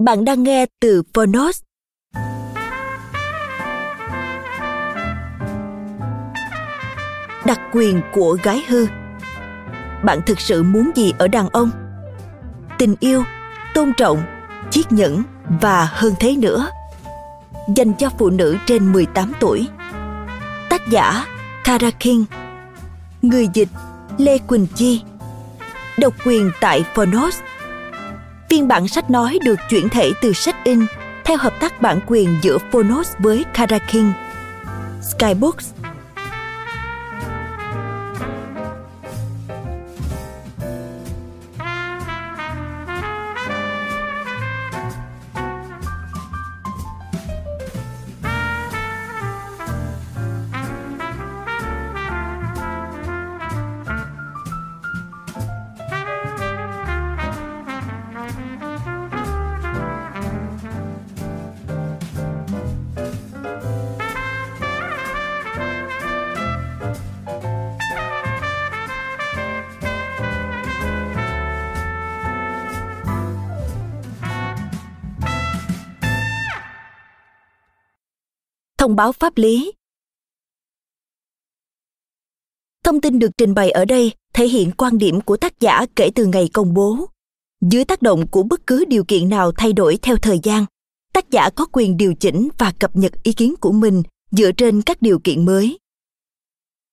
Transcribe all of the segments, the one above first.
Bạn đang nghe từ Phonos. Đặc quyền của gái hư Bạn thực sự muốn gì ở đàn ông? Tình yêu, tôn trọng, chiếc nhẫn và hơn thế nữa. Dành cho phụ nữ trên 18 tuổi. Tác giả Kara King Người dịch Lê Quỳnh Chi Độc quyền tại Phonos Phiên bản sách nói được chuyển thể từ sách in, theo hợp tác bản quyền giữa Phonos với Karakin. Skybooks thông báo pháp lý. Thông tin được trình bày ở đây thể hiện quan điểm của tác giả kể từ ngày công bố. Dưới tác động của bất cứ điều kiện nào thay đổi theo thời gian, tác giả có quyền điều chỉnh và cập nhật ý kiến của mình dựa trên các điều kiện mới.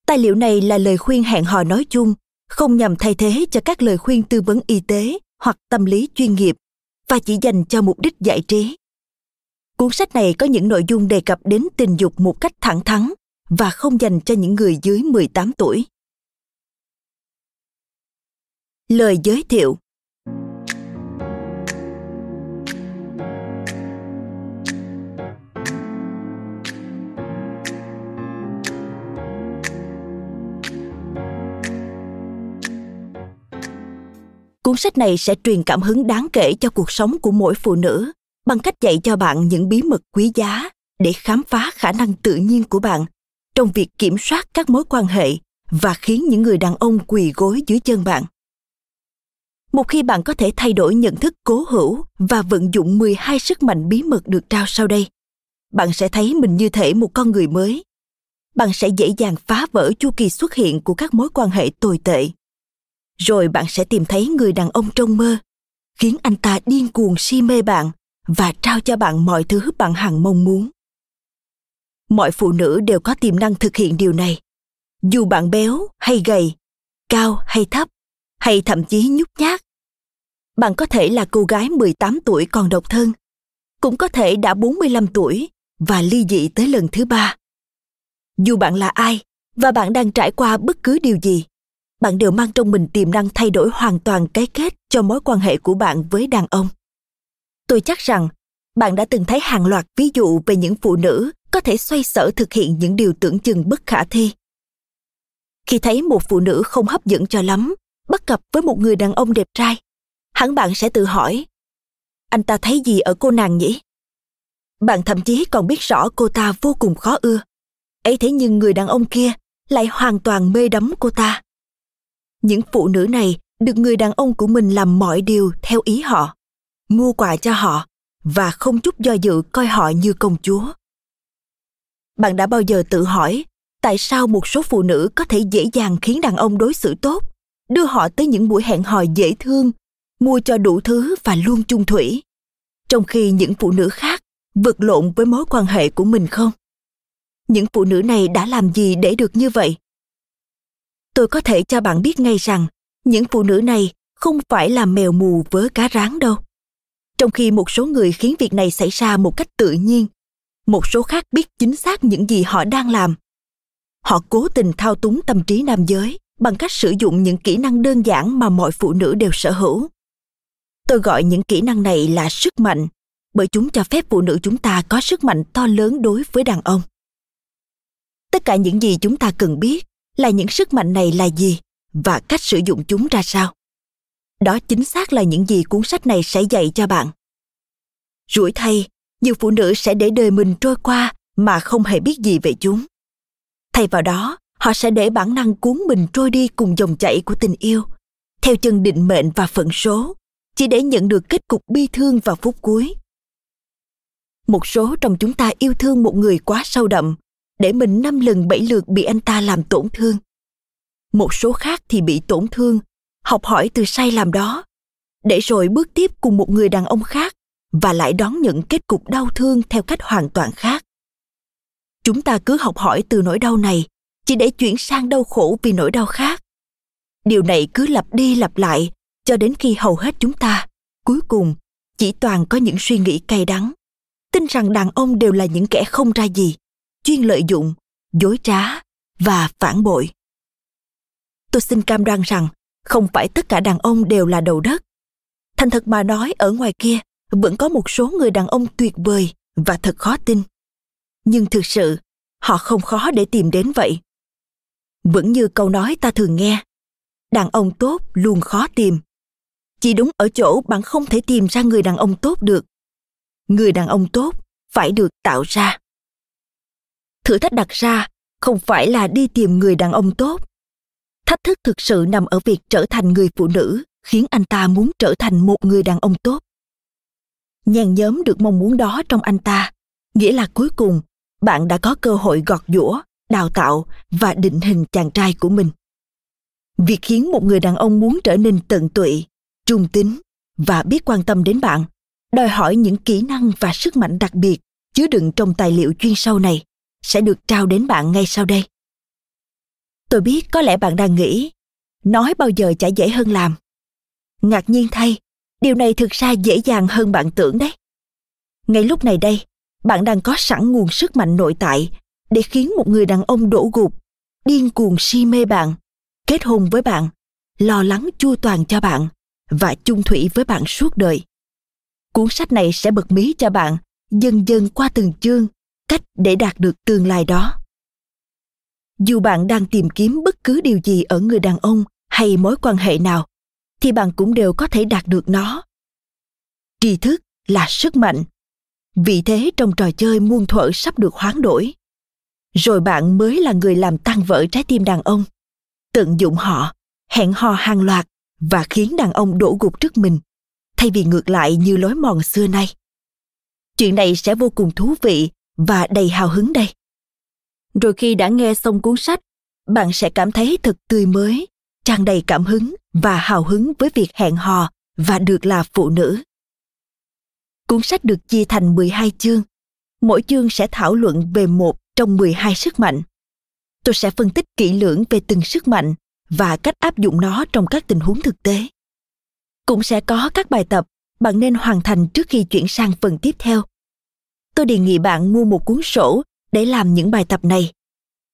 Tài liệu này là lời khuyên hẹn hò nói chung, không nhằm thay thế cho các lời khuyên tư vấn y tế hoặc tâm lý chuyên nghiệp, và chỉ dành cho mục đích giải trí. Cuốn sách này có những nội dung đề cập đến tình dục một cách thẳng thắn và không dành cho những người dưới 18 tuổi. Lời giới thiệu Cuốn sách này sẽ truyền cảm hứng đáng kể cho cuộc sống của mỗi phụ nữ bằng cách dạy cho bạn những bí mật quý giá để khám phá khả năng tự nhiên của bạn trong việc kiểm soát các mối quan hệ và khiến những người đàn ông quỳ gối dưới chân bạn. Một khi bạn có thể thay đổi nhận thức cố hữu và vận dụng 12 sức mạnh bí mật được trao sau đây, bạn sẽ thấy mình như thể một con người mới. Bạn sẽ dễ dàng phá vỡ chu kỳ xuất hiện của các mối quan hệ tồi tệ. Rồi bạn sẽ tìm thấy người đàn ông trong mơ, khiến anh ta điên cuồng si mê bạn và trao cho bạn mọi thứ bạn hằng mong muốn. Mọi phụ nữ đều có tiềm năng thực hiện điều này. Dù bạn béo hay gầy, cao hay thấp, hay thậm chí nhút nhát, bạn có thể là cô gái 18 tuổi còn độc thân, cũng có thể đã 45 tuổi và ly dị tới lần thứ ba. Dù bạn là ai và bạn đang trải qua bất cứ điều gì, bạn đều mang trong mình tiềm năng thay đổi hoàn toàn cái kết cho mối quan hệ của bạn với đàn ông tôi chắc rằng bạn đã từng thấy hàng loạt ví dụ về những phụ nữ có thể xoay sở thực hiện những điều tưởng chừng bất khả thi. Khi thấy một phụ nữ không hấp dẫn cho lắm, bắt gặp với một người đàn ông đẹp trai, hẳn bạn sẽ tự hỏi, anh ta thấy gì ở cô nàng nhỉ? Bạn thậm chí còn biết rõ cô ta vô cùng khó ưa. Ấy thế nhưng người đàn ông kia lại hoàn toàn mê đắm cô ta. Những phụ nữ này được người đàn ông của mình làm mọi điều theo ý họ mua quà cho họ và không chút do dự coi họ như công chúa. Bạn đã bao giờ tự hỏi tại sao một số phụ nữ có thể dễ dàng khiến đàn ông đối xử tốt, đưa họ tới những buổi hẹn hò dễ thương, mua cho đủ thứ và luôn chung thủy, trong khi những phụ nữ khác vật lộn với mối quan hệ của mình không? Những phụ nữ này đã làm gì để được như vậy? Tôi có thể cho bạn biết ngay rằng, những phụ nữ này không phải là mèo mù với cá rán đâu trong khi một số người khiến việc này xảy ra một cách tự nhiên, một số khác biết chính xác những gì họ đang làm. Họ cố tình thao túng tâm trí nam giới bằng cách sử dụng những kỹ năng đơn giản mà mọi phụ nữ đều sở hữu. Tôi gọi những kỹ năng này là sức mạnh, bởi chúng cho phép phụ nữ chúng ta có sức mạnh to lớn đối với đàn ông. Tất cả những gì chúng ta cần biết là những sức mạnh này là gì và cách sử dụng chúng ra sao đó chính xác là những gì cuốn sách này sẽ dạy cho bạn. Rủi thay, nhiều phụ nữ sẽ để đời mình trôi qua mà không hề biết gì về chúng. Thay vào đó, họ sẽ để bản năng cuốn mình trôi đi cùng dòng chảy của tình yêu. Theo chân định mệnh và phận số, chỉ để nhận được kết cục bi thương vào phút cuối. Một số trong chúng ta yêu thương một người quá sâu đậm, để mình năm lần bảy lượt bị anh ta làm tổn thương. Một số khác thì bị tổn thương học hỏi từ sai lầm đó, để rồi bước tiếp cùng một người đàn ông khác và lại đón nhận kết cục đau thương theo cách hoàn toàn khác. Chúng ta cứ học hỏi từ nỗi đau này, chỉ để chuyển sang đau khổ vì nỗi đau khác. Điều này cứ lặp đi lặp lại cho đến khi hầu hết chúng ta, cuối cùng, chỉ toàn có những suy nghĩ cay đắng. Tin rằng đàn ông đều là những kẻ không ra gì, chuyên lợi dụng, dối trá và phản bội. Tôi xin cam đoan rằng không phải tất cả đàn ông đều là đầu đất. Thành thật mà nói, ở ngoài kia, vẫn có một số người đàn ông tuyệt vời và thật khó tin. Nhưng thực sự, họ không khó để tìm đến vậy. Vẫn như câu nói ta thường nghe, đàn ông tốt luôn khó tìm. Chỉ đúng ở chỗ bạn không thể tìm ra người đàn ông tốt được. Người đàn ông tốt phải được tạo ra. Thử thách đặt ra không phải là đi tìm người đàn ông tốt thách thức thực sự nằm ở việc trở thành người phụ nữ, khiến anh ta muốn trở thành một người đàn ông tốt. Nhen nhóm được mong muốn đó trong anh ta, nghĩa là cuối cùng, bạn đã có cơ hội gọt giũa, đào tạo và định hình chàng trai của mình. Việc khiến một người đàn ông muốn trở nên tận tụy, trung tín và biết quan tâm đến bạn, đòi hỏi những kỹ năng và sức mạnh đặc biệt chứa đựng trong tài liệu chuyên sâu này sẽ được trao đến bạn ngay sau đây tôi biết có lẽ bạn đang nghĩ, nói bao giờ chả dễ hơn làm. Ngạc nhiên thay, điều này thực ra dễ dàng hơn bạn tưởng đấy. Ngay lúc này đây, bạn đang có sẵn nguồn sức mạnh nội tại để khiến một người đàn ông đổ gục, điên cuồng si mê bạn, kết hôn với bạn, lo lắng chu toàn cho bạn và chung thủy với bạn suốt đời. Cuốn sách này sẽ bật mí cho bạn dần dần qua từng chương cách để đạt được tương lai đó dù bạn đang tìm kiếm bất cứ điều gì ở người đàn ông hay mối quan hệ nào, thì bạn cũng đều có thể đạt được nó. Tri thức là sức mạnh. Vị thế, trong trò chơi muôn thuở sắp được hoán đổi, rồi bạn mới là người làm tan vỡ trái tim đàn ông, tận dụng họ, hẹn hò hàng loạt và khiến đàn ông đổ gục trước mình, thay vì ngược lại như lối mòn xưa nay. Chuyện này sẽ vô cùng thú vị và đầy hào hứng đây rồi khi đã nghe xong cuốn sách, bạn sẽ cảm thấy thật tươi mới, tràn đầy cảm hứng và hào hứng với việc hẹn hò và được là phụ nữ. Cuốn sách được chia thành 12 chương. Mỗi chương sẽ thảo luận về một trong 12 sức mạnh. Tôi sẽ phân tích kỹ lưỡng về từng sức mạnh và cách áp dụng nó trong các tình huống thực tế. Cũng sẽ có các bài tập bạn nên hoàn thành trước khi chuyển sang phần tiếp theo. Tôi đề nghị bạn mua một cuốn sổ để làm những bài tập này.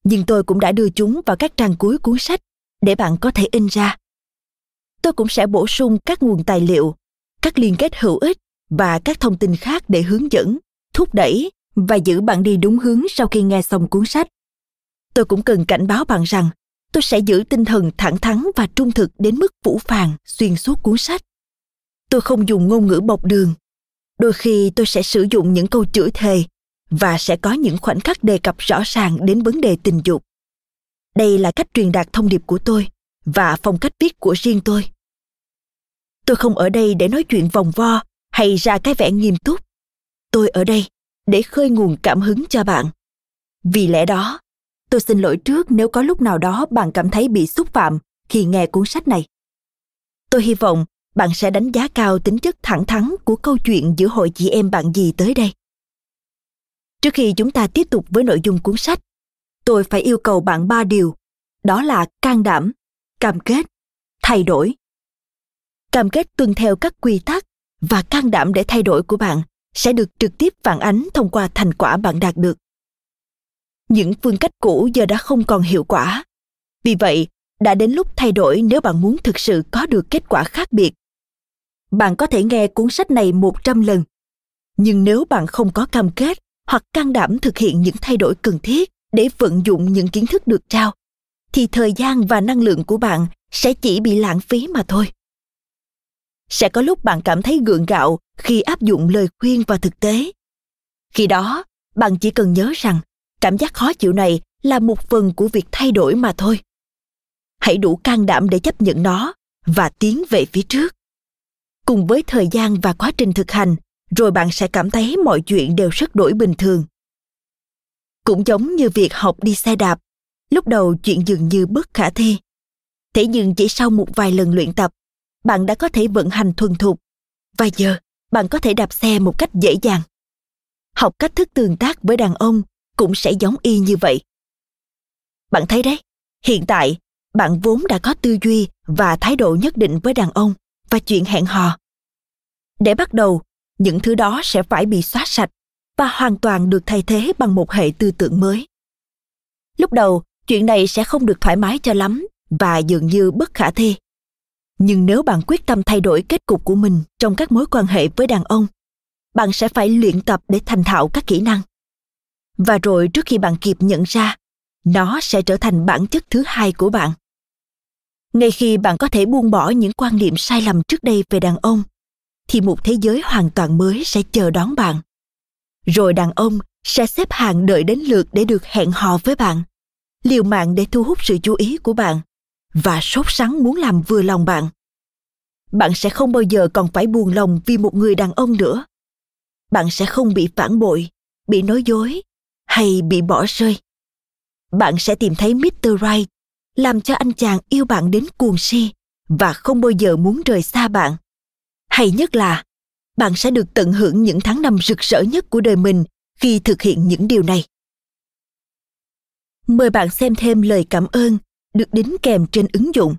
Nhưng tôi cũng đã đưa chúng vào các trang cuối cuốn sách để bạn có thể in ra. Tôi cũng sẽ bổ sung các nguồn tài liệu, các liên kết hữu ích và các thông tin khác để hướng dẫn, thúc đẩy và giữ bạn đi đúng hướng sau khi nghe xong cuốn sách. Tôi cũng cần cảnh báo bạn rằng tôi sẽ giữ tinh thần thẳng thắn và trung thực đến mức vũ phàng xuyên suốt cuốn sách. Tôi không dùng ngôn ngữ bọc đường. Đôi khi tôi sẽ sử dụng những câu chửi thề và sẽ có những khoảnh khắc đề cập rõ ràng đến vấn đề tình dục. Đây là cách truyền đạt thông điệp của tôi và phong cách viết của riêng tôi. Tôi không ở đây để nói chuyện vòng vo hay ra cái vẻ nghiêm túc. Tôi ở đây để khơi nguồn cảm hứng cho bạn. Vì lẽ đó, tôi xin lỗi trước nếu có lúc nào đó bạn cảm thấy bị xúc phạm khi nghe cuốn sách này. Tôi hy vọng bạn sẽ đánh giá cao tính chất thẳng thắn của câu chuyện giữa hội chị em bạn gì tới đây. Trước khi chúng ta tiếp tục với nội dung cuốn sách, tôi phải yêu cầu bạn ba điều, đó là can đảm, cam kết, thay đổi. Cam kết tuân theo các quy tắc và can đảm để thay đổi của bạn sẽ được trực tiếp phản ánh thông qua thành quả bạn đạt được. Những phương cách cũ giờ đã không còn hiệu quả. Vì vậy, đã đến lúc thay đổi nếu bạn muốn thực sự có được kết quả khác biệt. Bạn có thể nghe cuốn sách này 100 lần, nhưng nếu bạn không có cam kết hoặc can đảm thực hiện những thay đổi cần thiết để vận dụng những kiến thức được trao, thì thời gian và năng lượng của bạn sẽ chỉ bị lãng phí mà thôi. Sẽ có lúc bạn cảm thấy gượng gạo khi áp dụng lời khuyên vào thực tế. Khi đó, bạn chỉ cần nhớ rằng cảm giác khó chịu này là một phần của việc thay đổi mà thôi hãy đủ can đảm để chấp nhận nó và tiến về phía trước cùng với thời gian và quá trình thực hành rồi bạn sẽ cảm thấy mọi chuyện đều rất đổi bình thường. Cũng giống như việc học đi xe đạp, lúc đầu chuyện dường như bất khả thi. Thế nhưng chỉ sau một vài lần luyện tập, bạn đã có thể vận hành thuần thục. Và giờ, bạn có thể đạp xe một cách dễ dàng. Học cách thức tương tác với đàn ông cũng sẽ giống y như vậy. Bạn thấy đấy, hiện tại, bạn vốn đã có tư duy và thái độ nhất định với đàn ông và chuyện hẹn hò. Để bắt đầu những thứ đó sẽ phải bị xóa sạch và hoàn toàn được thay thế bằng một hệ tư tưởng mới. Lúc đầu, chuyện này sẽ không được thoải mái cho lắm và dường như bất khả thi. Nhưng nếu bạn quyết tâm thay đổi kết cục của mình trong các mối quan hệ với đàn ông, bạn sẽ phải luyện tập để thành thạo các kỹ năng. Và rồi trước khi bạn kịp nhận ra, nó sẽ trở thành bản chất thứ hai của bạn. Ngay khi bạn có thể buông bỏ những quan niệm sai lầm trước đây về đàn ông thì một thế giới hoàn toàn mới sẽ chờ đón bạn rồi đàn ông sẽ xếp hàng đợi đến lượt để được hẹn hò với bạn, liều mạng để thu hút sự chú ý của bạn và sốt sắng muốn làm vừa lòng bạn bạn sẽ không bao giờ còn phải buồn lòng vì một người đàn ông nữa bạn sẽ không bị phản bội, bị nói dối hay bị bỏ rơi bạn sẽ tìm thấy Mr. Right, làm cho anh chàng yêu bạn đến cuồng si và không bao giờ muốn rời xa bạn. Hay nhất là, bạn sẽ được tận hưởng những tháng năm rực rỡ nhất của đời mình khi thực hiện những điều này. Mời bạn xem thêm lời cảm ơn được đính kèm trên ứng dụng.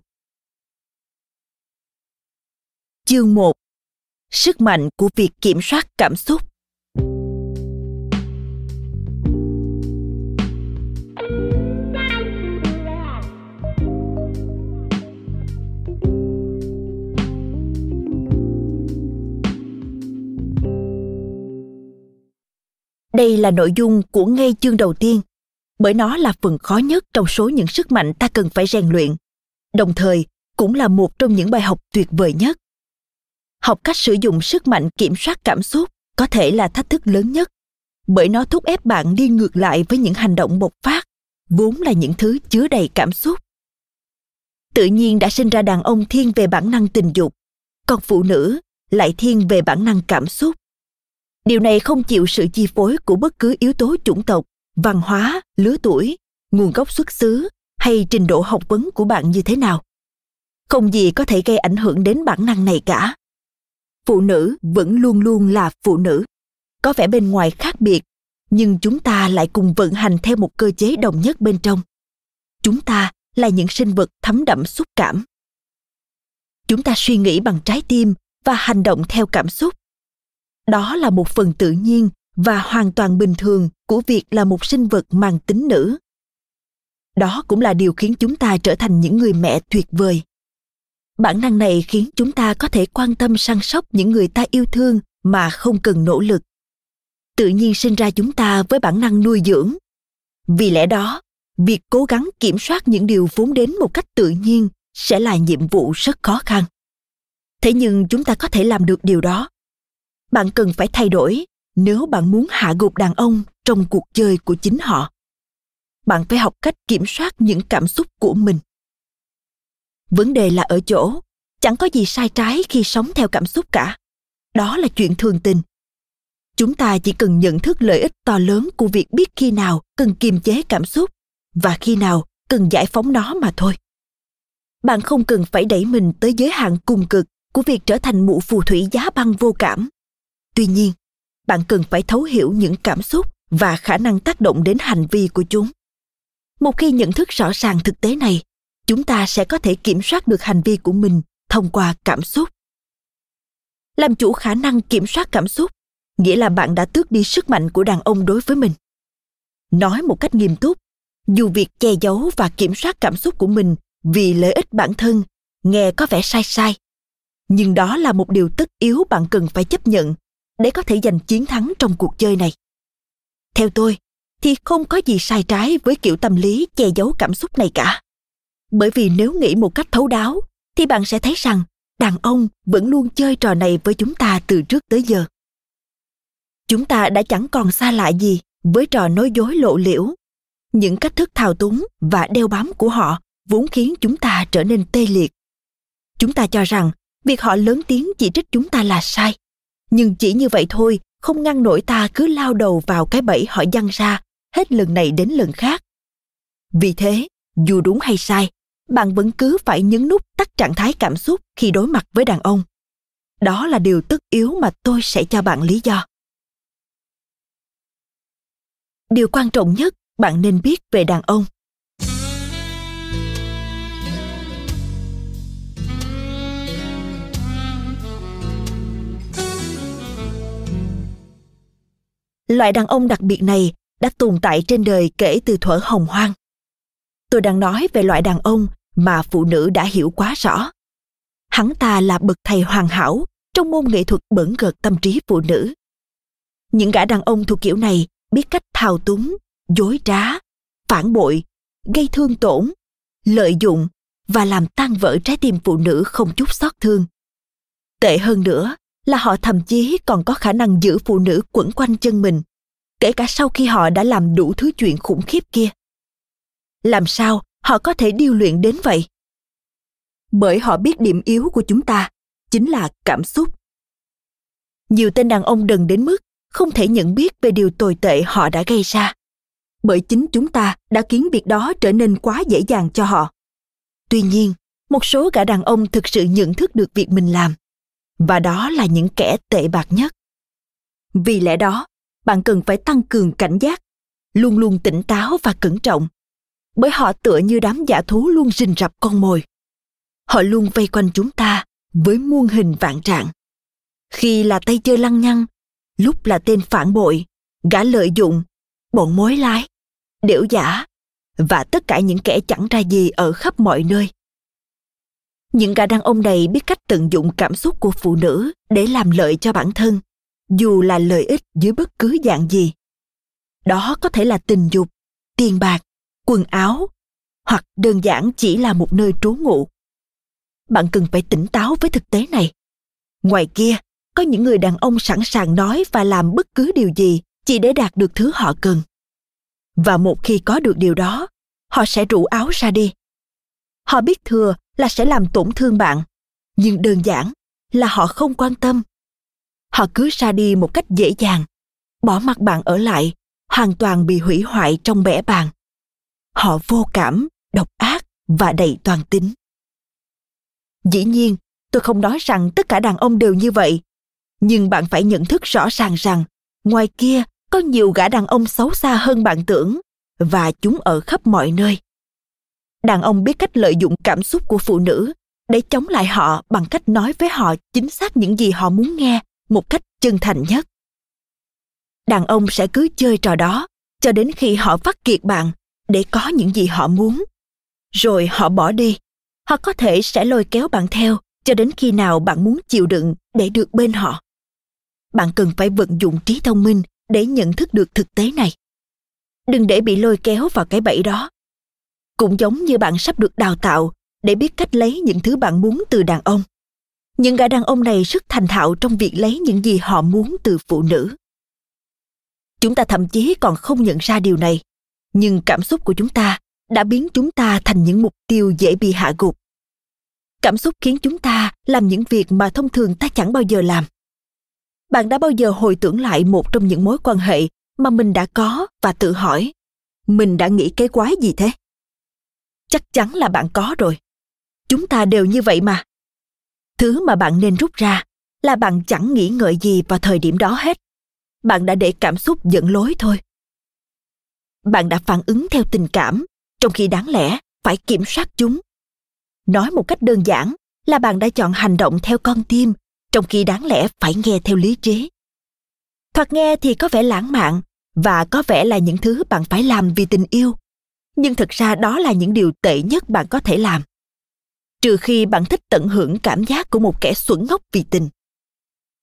Chương 1 Sức mạnh của việc kiểm soát cảm xúc Đây là nội dung của ngay chương đầu tiên, bởi nó là phần khó nhất trong số những sức mạnh ta cần phải rèn luyện, đồng thời cũng là một trong những bài học tuyệt vời nhất. Học cách sử dụng sức mạnh kiểm soát cảm xúc có thể là thách thức lớn nhất, bởi nó thúc ép bạn đi ngược lại với những hành động bộc phát, vốn là những thứ chứa đầy cảm xúc. Tự nhiên đã sinh ra đàn ông thiên về bản năng tình dục, còn phụ nữ lại thiên về bản năng cảm xúc điều này không chịu sự chi phối của bất cứ yếu tố chủng tộc, văn hóa, lứa tuổi, nguồn gốc xuất xứ hay trình độ học vấn của bạn như thế nào. Không gì có thể gây ảnh hưởng đến bản năng này cả. Phụ nữ vẫn luôn luôn là phụ nữ. Có vẻ bên ngoài khác biệt, nhưng chúng ta lại cùng vận hành theo một cơ chế đồng nhất bên trong. Chúng ta là những sinh vật thấm đậm xúc cảm. Chúng ta suy nghĩ bằng trái tim và hành động theo cảm xúc đó là một phần tự nhiên và hoàn toàn bình thường của việc là một sinh vật mang tính nữ. Đó cũng là điều khiến chúng ta trở thành những người mẹ tuyệt vời. Bản năng này khiến chúng ta có thể quan tâm săn sóc những người ta yêu thương mà không cần nỗ lực. Tự nhiên sinh ra chúng ta với bản năng nuôi dưỡng. Vì lẽ đó, việc cố gắng kiểm soát những điều vốn đến một cách tự nhiên sẽ là nhiệm vụ rất khó khăn. Thế nhưng chúng ta có thể làm được điều đó bạn cần phải thay đổi nếu bạn muốn hạ gục đàn ông trong cuộc chơi của chính họ. Bạn phải học cách kiểm soát những cảm xúc của mình. Vấn đề là ở chỗ, chẳng có gì sai trái khi sống theo cảm xúc cả. Đó là chuyện thường tình. Chúng ta chỉ cần nhận thức lợi ích to lớn của việc biết khi nào cần kiềm chế cảm xúc và khi nào cần giải phóng nó mà thôi. Bạn không cần phải đẩy mình tới giới hạn cùng cực của việc trở thành mụ phù thủy giá băng vô cảm tuy nhiên, bạn cần phải thấu hiểu những cảm xúc và khả năng tác động đến hành vi của chúng. Một khi nhận thức rõ ràng thực tế này, chúng ta sẽ có thể kiểm soát được hành vi của mình thông qua cảm xúc. Làm chủ khả năng kiểm soát cảm xúc, nghĩa là bạn đã tước đi sức mạnh của đàn ông đối với mình. Nói một cách nghiêm túc, dù việc che giấu và kiểm soát cảm xúc của mình vì lợi ích bản thân nghe có vẻ sai sai, nhưng đó là một điều tất yếu bạn cần phải chấp nhận để có thể giành chiến thắng trong cuộc chơi này. Theo tôi, thì không có gì sai trái với kiểu tâm lý che giấu cảm xúc này cả. Bởi vì nếu nghĩ một cách thấu đáo, thì bạn sẽ thấy rằng đàn ông vẫn luôn chơi trò này với chúng ta từ trước tới giờ. Chúng ta đã chẳng còn xa lạ gì với trò nói dối lộ liễu. Những cách thức thao túng và đeo bám của họ vốn khiến chúng ta trở nên tê liệt. Chúng ta cho rằng việc họ lớn tiếng chỉ trích chúng ta là sai nhưng chỉ như vậy thôi, không ngăn nổi ta cứ lao đầu vào cái bẫy họ dăng ra, hết lần này đến lần khác. Vì thế, dù đúng hay sai, bạn vẫn cứ phải nhấn nút tắt trạng thái cảm xúc khi đối mặt với đàn ông. Đó là điều tất yếu mà tôi sẽ cho bạn lý do. Điều quan trọng nhất, bạn nên biết về đàn ông. Loại đàn ông đặc biệt này đã tồn tại trên đời kể từ thuở hồng hoang. Tôi đang nói về loại đàn ông mà phụ nữ đã hiểu quá rõ. Hắn ta là bậc thầy hoàn hảo trong môn nghệ thuật bẩn gợt tâm trí phụ nữ. Những gã đàn ông thuộc kiểu này biết cách thao túng, dối trá, phản bội, gây thương tổn, lợi dụng và làm tan vỡ trái tim phụ nữ không chút xót thương. Tệ hơn nữa là họ thậm chí còn có khả năng giữ phụ nữ quẩn quanh chân mình, kể cả sau khi họ đã làm đủ thứ chuyện khủng khiếp kia. Làm sao họ có thể điêu luyện đến vậy? Bởi họ biết điểm yếu của chúng ta, chính là cảm xúc. Nhiều tên đàn ông đần đến mức không thể nhận biết về điều tồi tệ họ đã gây ra, bởi chính chúng ta đã khiến việc đó trở nên quá dễ dàng cho họ. Tuy nhiên, một số gã đàn ông thực sự nhận thức được việc mình làm và đó là những kẻ tệ bạc nhất. Vì lẽ đó, bạn cần phải tăng cường cảnh giác, luôn luôn tỉnh táo và cẩn trọng. Bởi họ tựa như đám giả thú luôn rình rập con mồi. Họ luôn vây quanh chúng ta với muôn hình vạn trạng. Khi là tay chơi lăng nhăng, lúc là tên phản bội, gã lợi dụng, bọn mối lái điểu giả và tất cả những kẻ chẳng ra gì ở khắp mọi nơi những gã đàn ông này biết cách tận dụng cảm xúc của phụ nữ để làm lợi cho bản thân, dù là lợi ích dưới bất cứ dạng gì. Đó có thể là tình dục, tiền bạc, quần áo, hoặc đơn giản chỉ là một nơi trú ngụ. Bạn cần phải tỉnh táo với thực tế này. Ngoài kia, có những người đàn ông sẵn sàng nói và làm bất cứ điều gì chỉ để đạt được thứ họ cần. Và một khi có được điều đó, họ sẽ rủ áo ra đi. Họ biết thừa là sẽ làm tổn thương bạn. Nhưng đơn giản là họ không quan tâm. Họ cứ ra đi một cách dễ dàng, bỏ mặc bạn ở lại, hoàn toàn bị hủy hoại trong bẻ bàn. Họ vô cảm, độc ác và đầy toàn tính. Dĩ nhiên, tôi không nói rằng tất cả đàn ông đều như vậy. Nhưng bạn phải nhận thức rõ ràng rằng, ngoài kia có nhiều gã đàn ông xấu xa hơn bạn tưởng và chúng ở khắp mọi nơi đàn ông biết cách lợi dụng cảm xúc của phụ nữ để chống lại họ bằng cách nói với họ chính xác những gì họ muốn nghe một cách chân thành nhất. Đàn ông sẽ cứ chơi trò đó cho đến khi họ phát kiệt bạn để có những gì họ muốn. Rồi họ bỏ đi. Họ có thể sẽ lôi kéo bạn theo cho đến khi nào bạn muốn chịu đựng để được bên họ. Bạn cần phải vận dụng trí thông minh để nhận thức được thực tế này. Đừng để bị lôi kéo vào cái bẫy đó cũng giống như bạn sắp được đào tạo để biết cách lấy những thứ bạn muốn từ đàn ông. Những gã đàn ông này rất thành thạo trong việc lấy những gì họ muốn từ phụ nữ. Chúng ta thậm chí còn không nhận ra điều này, nhưng cảm xúc của chúng ta đã biến chúng ta thành những mục tiêu dễ bị hạ gục. Cảm xúc khiến chúng ta làm những việc mà thông thường ta chẳng bao giờ làm. Bạn đã bao giờ hồi tưởng lại một trong những mối quan hệ mà mình đã có và tự hỏi, mình đã nghĩ cái quái gì thế? Chắc chắn là bạn có rồi. Chúng ta đều như vậy mà. Thứ mà bạn nên rút ra là bạn chẳng nghĩ ngợi gì vào thời điểm đó hết. Bạn đã để cảm xúc dẫn lối thôi. Bạn đã phản ứng theo tình cảm, trong khi đáng lẽ phải kiểm soát chúng. Nói một cách đơn giản là bạn đã chọn hành động theo con tim, trong khi đáng lẽ phải nghe theo lý trí. Thoạt nghe thì có vẻ lãng mạn và có vẻ là những thứ bạn phải làm vì tình yêu nhưng thực ra đó là những điều tệ nhất bạn có thể làm. Trừ khi bạn thích tận hưởng cảm giác của một kẻ xuẩn ngốc vì tình.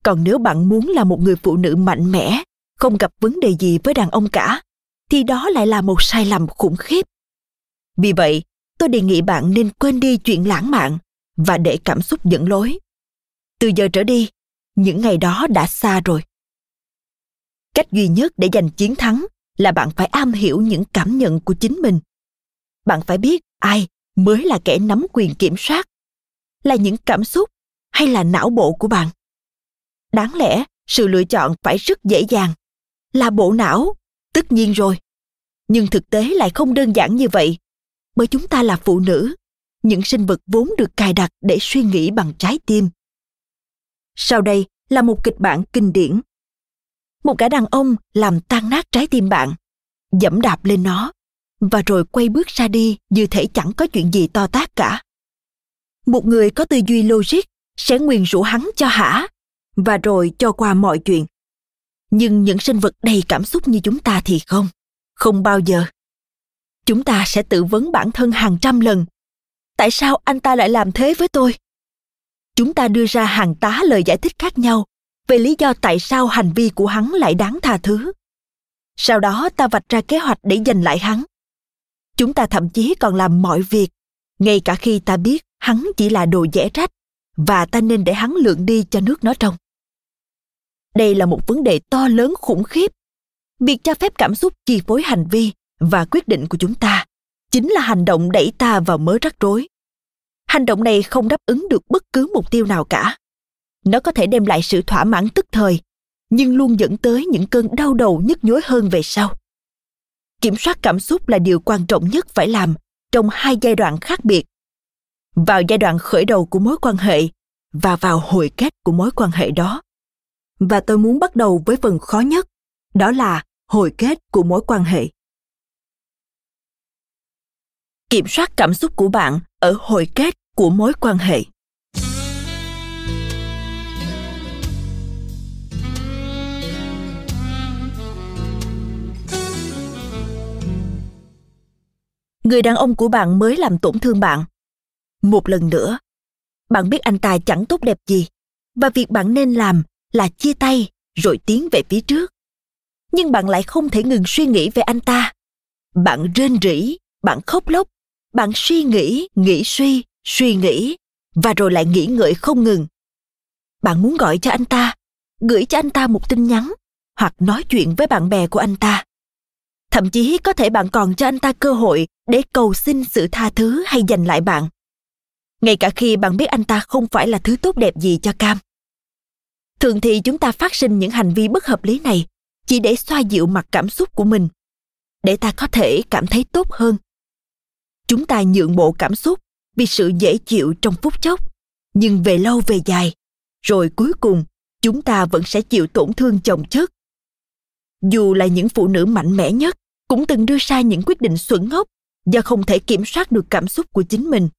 Còn nếu bạn muốn là một người phụ nữ mạnh mẽ, không gặp vấn đề gì với đàn ông cả, thì đó lại là một sai lầm khủng khiếp. Vì vậy, tôi đề nghị bạn nên quên đi chuyện lãng mạn và để cảm xúc dẫn lối. Từ giờ trở đi, những ngày đó đã xa rồi. Cách duy nhất để giành chiến thắng là bạn phải am hiểu những cảm nhận của chính mình. Bạn phải biết ai mới là kẻ nắm quyền kiểm soát, là những cảm xúc hay là não bộ của bạn. Đáng lẽ sự lựa chọn phải rất dễ dàng, là bộ não, tất nhiên rồi. Nhưng thực tế lại không đơn giản như vậy. Bởi chúng ta là phụ nữ, những sinh vật vốn được cài đặt để suy nghĩ bằng trái tim. Sau đây là một kịch bản kinh điển một gã đàn ông làm tan nát trái tim bạn, dẫm đạp lên nó, và rồi quay bước ra đi như thể chẳng có chuyện gì to tát cả. Một người có tư duy logic sẽ nguyền rủa hắn cho hả, và rồi cho qua mọi chuyện. Nhưng những sinh vật đầy cảm xúc như chúng ta thì không không bao giờ. Chúng ta sẽ tự vấn bản thân hàng trăm lần. Tại sao anh ta lại làm thế với tôi? Chúng ta đưa ra hàng tá lời giải thích khác nhau về lý do tại sao hành vi của hắn lại đáng tha thứ. Sau đó ta vạch ra kế hoạch để giành lại hắn. Chúng ta thậm chí còn làm mọi việc. Ngay cả khi ta biết hắn chỉ là đồ dễ trách và ta nên để hắn lượn đi cho nước nó trong. Đây là một vấn đề to lớn khủng khiếp. Việc cho phép cảm xúc chi phối hành vi và quyết định của chúng ta chính là hành động đẩy ta vào mớ rắc rối. Hành động này không đáp ứng được bất cứ mục tiêu nào cả nó có thể đem lại sự thỏa mãn tức thời, nhưng luôn dẫn tới những cơn đau đầu nhức nhối hơn về sau. Kiểm soát cảm xúc là điều quan trọng nhất phải làm trong hai giai đoạn khác biệt. Vào giai đoạn khởi đầu của mối quan hệ và vào hồi kết của mối quan hệ đó. Và tôi muốn bắt đầu với phần khó nhất, đó là hồi kết của mối quan hệ. Kiểm soát cảm xúc của bạn ở hồi kết của mối quan hệ. Người đàn ông của bạn mới làm tổn thương bạn. Một lần nữa, bạn biết anh ta chẳng tốt đẹp gì, và việc bạn nên làm là chia tay rồi tiến về phía trước. Nhưng bạn lại không thể ngừng suy nghĩ về anh ta. Bạn rên rỉ, bạn khóc lóc, bạn suy nghĩ nghĩ suy suy nghĩ, và rồi lại nghĩ ngợi không ngừng. Bạn muốn gọi cho anh ta, gửi cho anh ta một tin nhắn, hoặc nói chuyện với bạn bè của anh ta thậm chí có thể bạn còn cho anh ta cơ hội để cầu xin sự tha thứ hay giành lại bạn. Ngay cả khi bạn biết anh ta không phải là thứ tốt đẹp gì cho cam. Thường thì chúng ta phát sinh những hành vi bất hợp lý này chỉ để xoa dịu mặt cảm xúc của mình, để ta có thể cảm thấy tốt hơn. Chúng ta nhượng bộ cảm xúc vì sự dễ chịu trong phút chốc, nhưng về lâu về dài, rồi cuối cùng chúng ta vẫn sẽ chịu tổn thương chồng chất. Dù là những phụ nữ mạnh mẽ nhất cũng từng đưa ra những quyết định xuẩn ngốc do không thể kiểm soát được cảm xúc của chính mình.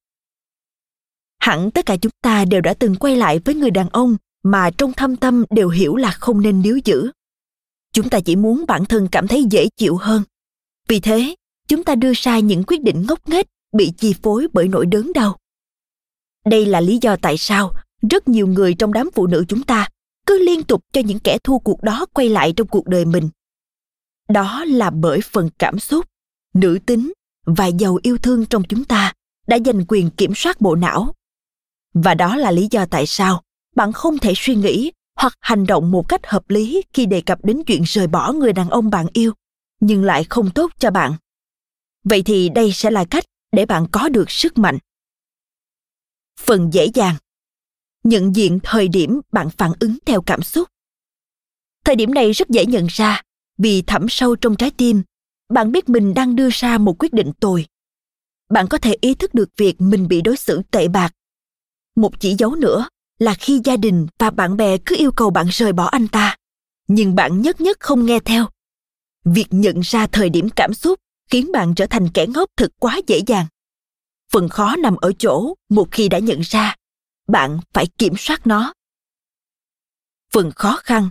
Hẳn tất cả chúng ta đều đã từng quay lại với người đàn ông mà trong thâm tâm đều hiểu là không nên níu giữ. Chúng ta chỉ muốn bản thân cảm thấy dễ chịu hơn. Vì thế, chúng ta đưa ra những quyết định ngốc nghếch, bị chi phối bởi nỗi đớn đau. Đây là lý do tại sao rất nhiều người trong đám phụ nữ chúng ta cứ liên tục cho những kẻ thua cuộc đó quay lại trong cuộc đời mình đó là bởi phần cảm xúc, nữ tính và giàu yêu thương trong chúng ta đã giành quyền kiểm soát bộ não. Và đó là lý do tại sao bạn không thể suy nghĩ hoặc hành động một cách hợp lý khi đề cập đến chuyện rời bỏ người đàn ông bạn yêu, nhưng lại không tốt cho bạn. Vậy thì đây sẽ là cách để bạn có được sức mạnh. Phần dễ dàng. Nhận diện thời điểm bạn phản ứng theo cảm xúc. Thời điểm này rất dễ nhận ra vì thẳm sâu trong trái tim. Bạn biết mình đang đưa ra một quyết định tồi. Bạn có thể ý thức được việc mình bị đối xử tệ bạc. Một chỉ dấu nữa là khi gia đình và bạn bè cứ yêu cầu bạn rời bỏ anh ta, nhưng bạn nhất nhất không nghe theo. Việc nhận ra thời điểm cảm xúc khiến bạn trở thành kẻ ngốc thật quá dễ dàng. Phần khó nằm ở chỗ một khi đã nhận ra, bạn phải kiểm soát nó. Phần khó khăn,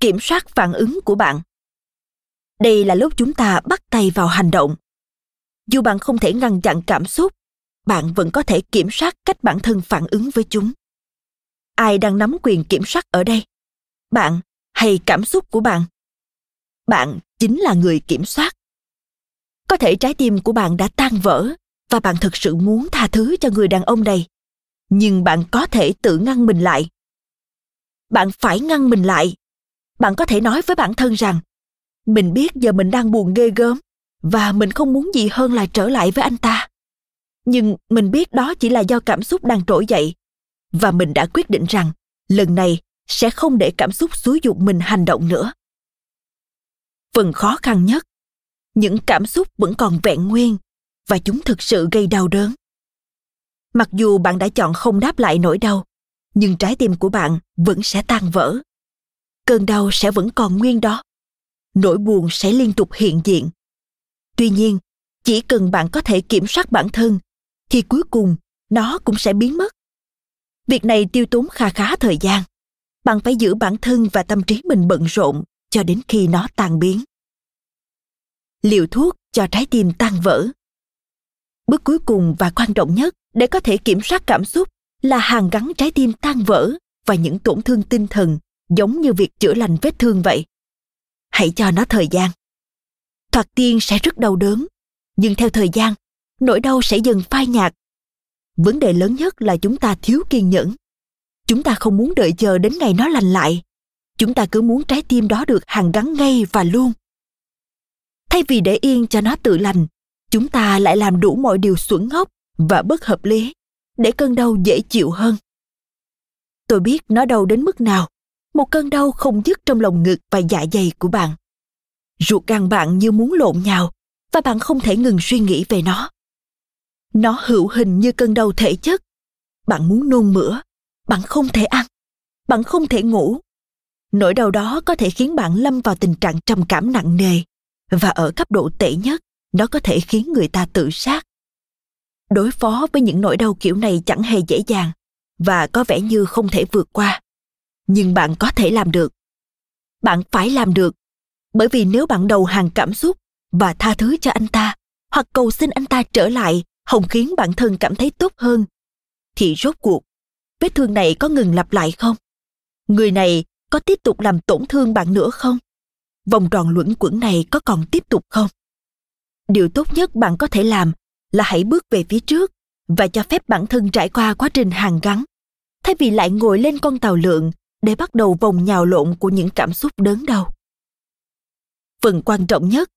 kiểm soát phản ứng của bạn đây là lúc chúng ta bắt tay vào hành động. Dù bạn không thể ngăn chặn cảm xúc, bạn vẫn có thể kiểm soát cách bản thân phản ứng với chúng. Ai đang nắm quyền kiểm soát ở đây? Bạn hay cảm xúc của bạn? Bạn chính là người kiểm soát. Có thể trái tim của bạn đã tan vỡ và bạn thực sự muốn tha thứ cho người đàn ông này nhưng bạn có thể tự ngăn mình lại. Bạn phải ngăn mình lại. Bạn có thể nói với bản thân rằng mình biết giờ mình đang buồn ghê gớm, và mình không muốn gì hơn là trở lại với anh ta. Nhưng mình biết đó chỉ là do cảm xúc đang trỗi dậy, và mình đã quyết định rằng lần này sẽ không để cảm xúc xúi dục mình hành động nữa. Phần khó khăn nhất, những cảm xúc vẫn còn vẹn nguyên, và chúng thực sự gây đau đớn. Mặc dù bạn đã chọn không đáp lại nỗi đau, nhưng trái tim của bạn vẫn sẽ tan vỡ. Cơn đau sẽ vẫn còn nguyên đó nỗi buồn sẽ liên tục hiện diện. Tuy nhiên, chỉ cần bạn có thể kiểm soát bản thân, thì cuối cùng nó cũng sẽ biến mất. Việc này tiêu tốn kha khá thời gian. Bạn phải giữ bản thân và tâm trí mình bận rộn cho đến khi nó tan biến. Liều thuốc cho trái tim tan vỡ. Bước cuối cùng và quan trọng nhất để có thể kiểm soát cảm xúc là hàn gắn trái tim tan vỡ và những tổn thương tinh thần giống như việc chữa lành vết thương vậy hãy cho nó thời gian. Thoạt tiên sẽ rất đau đớn, nhưng theo thời gian, nỗi đau sẽ dần phai nhạt. Vấn đề lớn nhất là chúng ta thiếu kiên nhẫn. Chúng ta không muốn đợi chờ đến ngày nó lành lại. Chúng ta cứ muốn trái tim đó được hàn gắn ngay và luôn. Thay vì để yên cho nó tự lành, chúng ta lại làm đủ mọi điều xuẩn ngốc và bất hợp lý để cơn đau dễ chịu hơn. Tôi biết nó đau đến mức nào một cơn đau không dứt trong lồng ngực và dạ dày của bạn. Ruột gan bạn như muốn lộn nhào, và bạn không thể ngừng suy nghĩ về nó. Nó hữu hình như cơn đau thể chất. Bạn muốn nôn mửa, bạn không thể ăn, bạn không thể ngủ. Nỗi đau đó có thể khiến bạn lâm vào tình trạng trầm cảm nặng nề, và ở cấp độ tệ nhất, nó có thể khiến người ta tự sát. Đối phó với những nỗi đau kiểu này chẳng hề dễ dàng, và có vẻ như không thể vượt qua nhưng bạn có thể làm được. Bạn phải làm được, bởi vì nếu bạn đầu hàng cảm xúc và tha thứ cho anh ta, hoặc cầu xin anh ta trở lại hồng khiến bản thân cảm thấy tốt hơn, thì rốt cuộc, vết thương này có ngừng lặp lại không? Người này có tiếp tục làm tổn thương bạn nữa không? Vòng tròn luẩn quẩn này có còn tiếp tục không? Điều tốt nhất bạn có thể làm là hãy bước về phía trước và cho phép bản thân trải qua quá trình hàn gắn. Thay vì lại ngồi lên con tàu lượn để bắt đầu vòng nhào lộn của những cảm xúc đớn đau. Phần quan trọng nhất,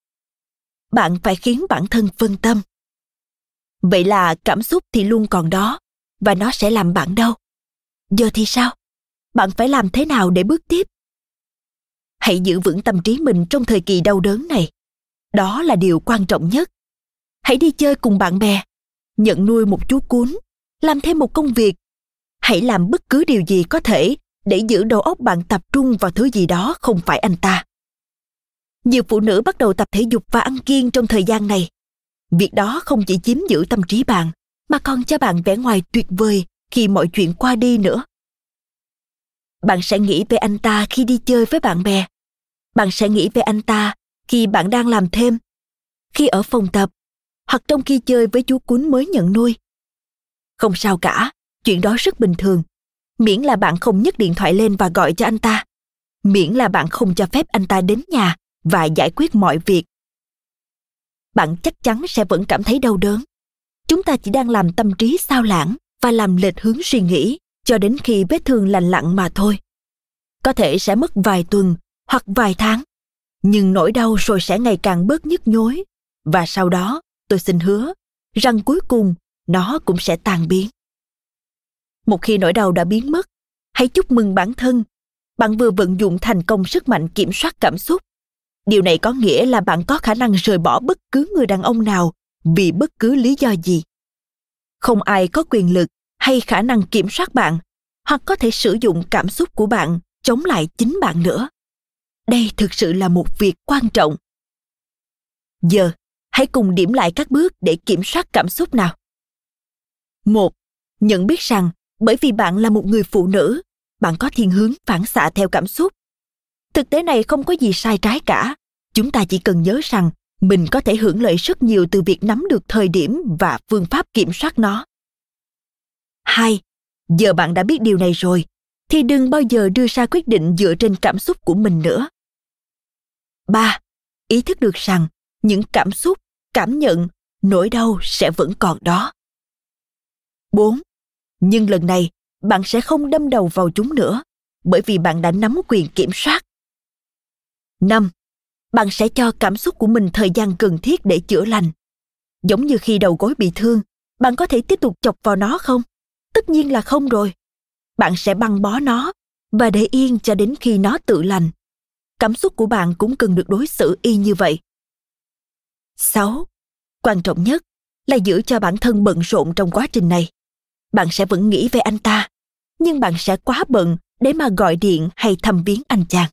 bạn phải khiến bản thân phân tâm. Vậy là cảm xúc thì luôn còn đó, và nó sẽ làm bạn đau. Giờ thì sao? Bạn phải làm thế nào để bước tiếp? Hãy giữ vững tâm trí mình trong thời kỳ đau đớn này. Đó là điều quan trọng nhất. Hãy đi chơi cùng bạn bè, nhận nuôi một chú cún, làm thêm một công việc. Hãy làm bất cứ điều gì có thể để giữ đầu óc bạn tập trung vào thứ gì đó không phải anh ta. Nhiều phụ nữ bắt đầu tập thể dục và ăn kiêng trong thời gian này. Việc đó không chỉ chiếm giữ tâm trí bạn, mà còn cho bạn vẻ ngoài tuyệt vời khi mọi chuyện qua đi nữa. Bạn sẽ nghĩ về anh ta khi đi chơi với bạn bè. Bạn sẽ nghĩ về anh ta khi bạn đang làm thêm. Khi ở phòng tập, hoặc trong khi chơi với chú cún mới nhận nuôi. Không sao cả, chuyện đó rất bình thường miễn là bạn không nhấc điện thoại lên và gọi cho anh ta. Miễn là bạn không cho phép anh ta đến nhà và giải quyết mọi việc. Bạn chắc chắn sẽ vẫn cảm thấy đau đớn. Chúng ta chỉ đang làm tâm trí sao lãng và làm lệch hướng suy nghĩ cho đến khi vết thương lành lặn mà thôi. Có thể sẽ mất vài tuần hoặc vài tháng, nhưng nỗi đau rồi sẽ ngày càng bớt nhức nhối. Và sau đó, tôi xin hứa rằng cuối cùng nó cũng sẽ tan biến một khi nỗi đau đã biến mất, hãy chúc mừng bản thân. Bạn vừa vận dụng thành công sức mạnh kiểm soát cảm xúc. Điều này có nghĩa là bạn có khả năng rời bỏ bất cứ người đàn ông nào vì bất cứ lý do gì. Không ai có quyền lực hay khả năng kiểm soát bạn, hoặc có thể sử dụng cảm xúc của bạn chống lại chính bạn nữa. Đây thực sự là một việc quan trọng. Giờ, hãy cùng điểm lại các bước để kiểm soát cảm xúc nào. Một, nhận biết rằng bởi vì bạn là một người phụ nữ bạn có thiên hướng phản xạ theo cảm xúc thực tế này không có gì sai trái cả chúng ta chỉ cần nhớ rằng mình có thể hưởng lợi rất nhiều từ việc nắm được thời điểm và phương pháp kiểm soát nó. hai Giờ bạn đã biết điều này rồi, thì đừng bao giờ đưa ra quyết định dựa trên cảm xúc của mình nữa. ba Ý thức được rằng những cảm xúc, cảm nhận, nỗi đau sẽ vẫn còn đó. 4. Nhưng lần này, bạn sẽ không đâm đầu vào chúng nữa, bởi vì bạn đã nắm quyền kiểm soát. 5 bạn sẽ cho cảm xúc của mình thời gian cần thiết để chữa lành giống như khi đầu gối bị thương bạn có thể tiếp tục chọc vào nó không tất nhiên là không rồi bạn sẽ băng bó nó và để yên cho đến khi nó tự lành cảm xúc của bạn cũng cần được đối xử y như vậy 6. Quan trọng nhất là giữ cho bản thân bận rộn trong quá trình này. Bạn sẽ vẫn nghĩ về anh ta, nhưng bạn sẽ quá bận để mà gọi điện hay thăm viếng anh chàng.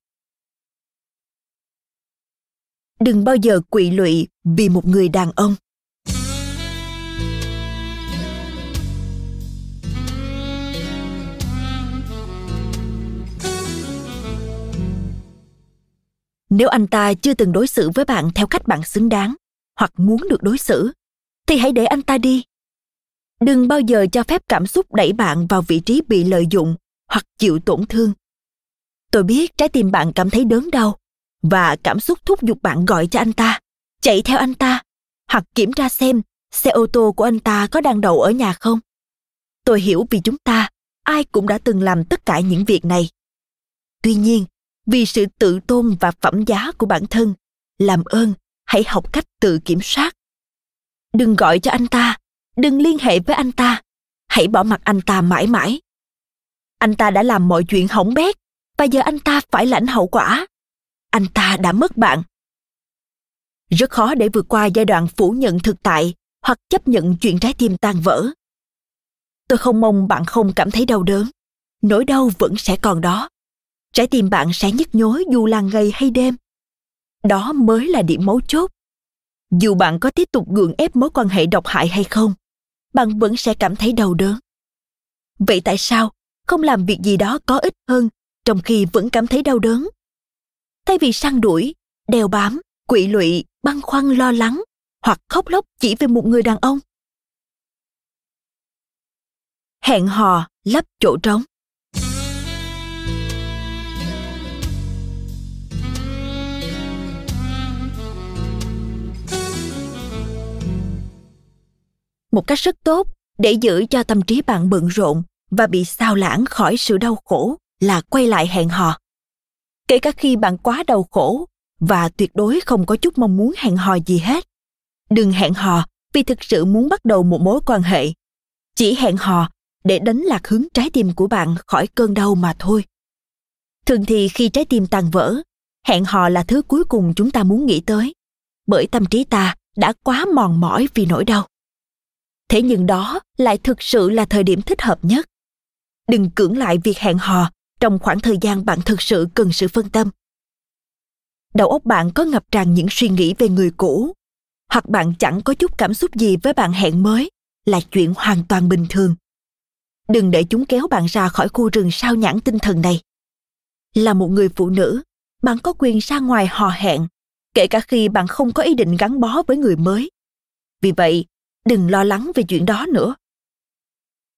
đừng bao giờ quỵ lụy vì một người đàn ông. Nếu anh ta chưa từng đối xử với bạn theo cách bạn xứng đáng hoặc muốn được đối xử thì hãy để anh ta đi đừng bao giờ cho phép cảm xúc đẩy bạn vào vị trí bị lợi dụng hoặc chịu tổn thương tôi biết trái tim bạn cảm thấy đớn đau và cảm xúc thúc giục bạn gọi cho anh ta, chạy theo anh ta, hoặc kiểm tra xem xe ô tô của anh ta có đang đậu ở nhà không. Tôi hiểu vì chúng ta, ai cũng đã từng làm tất cả những việc này. Tuy nhiên, vì sự tự tôn và phẩm giá của bản thân, làm ơn hãy học cách tự kiểm soát. Đừng gọi cho anh ta, đừng liên hệ với anh ta, hãy bỏ mặt anh ta mãi mãi. Anh ta đã làm mọi chuyện hỏng bét. Và giờ anh ta phải lãnh hậu quả. Anh ta đã mất bạn. Rất khó để vượt qua giai đoạn phủ nhận thực tại hoặc chấp nhận chuyện trái tim tan vỡ. Tôi không mong bạn không cảm thấy đau đớn. Nỗi đau vẫn sẽ còn đó. Trái tim bạn sẽ nhức nhối dù là ngày hay đêm. Đó mới là điểm mấu chốt. Dù bạn có tiếp tục gượng ép mối quan hệ độc hại hay không bạn vẫn sẽ cảm thấy đau đớn. Vậy tại sao không làm việc gì đó có ích hơn, trong khi vẫn cảm thấy đau đớn? Thay vì săn đuổi, đeo bám, quỵ lụy, băn khoăn lo lắng hoặc khóc lóc chỉ về một người đàn ông. Hẹn hò lấp chỗ trống. Một cách rất tốt để giữ cho tâm trí bạn bận rộn và bị sao lãng khỏi sự đau khổ là quay lại hẹn hò. Kể cả khi bạn quá đau khổ và tuyệt đối không có chút mong muốn hẹn hò gì hết. Đừng hẹn hò vì thực sự muốn bắt đầu một mối quan hệ. Chỉ hẹn hò để đánh lạc hướng trái tim của bạn khỏi cơn đau mà thôi. Thường thì khi trái tim tan vỡ, hẹn hò là thứ cuối cùng chúng ta muốn nghĩ tới, bởi tâm trí ta đã quá mòn mỏi vì nỗi đau thế nhưng đó lại thực sự là thời điểm thích hợp nhất. Đừng cưỡng lại việc hẹn hò, trong khoảng thời gian bạn thực sự cần sự phân tâm. Đầu óc bạn có ngập tràn những suy nghĩ về người cũ, hoặc bạn chẳng có chút cảm xúc gì với bạn hẹn mới, là chuyện hoàn toàn bình thường. Đừng để chúng kéo bạn ra khỏi khu rừng sao nhãn tinh thần này. Là một người phụ nữ, bạn có quyền ra ngoài hò hẹn, kể cả khi bạn không có ý định gắn bó với người mới. Vì vậy đừng lo lắng về chuyện đó nữa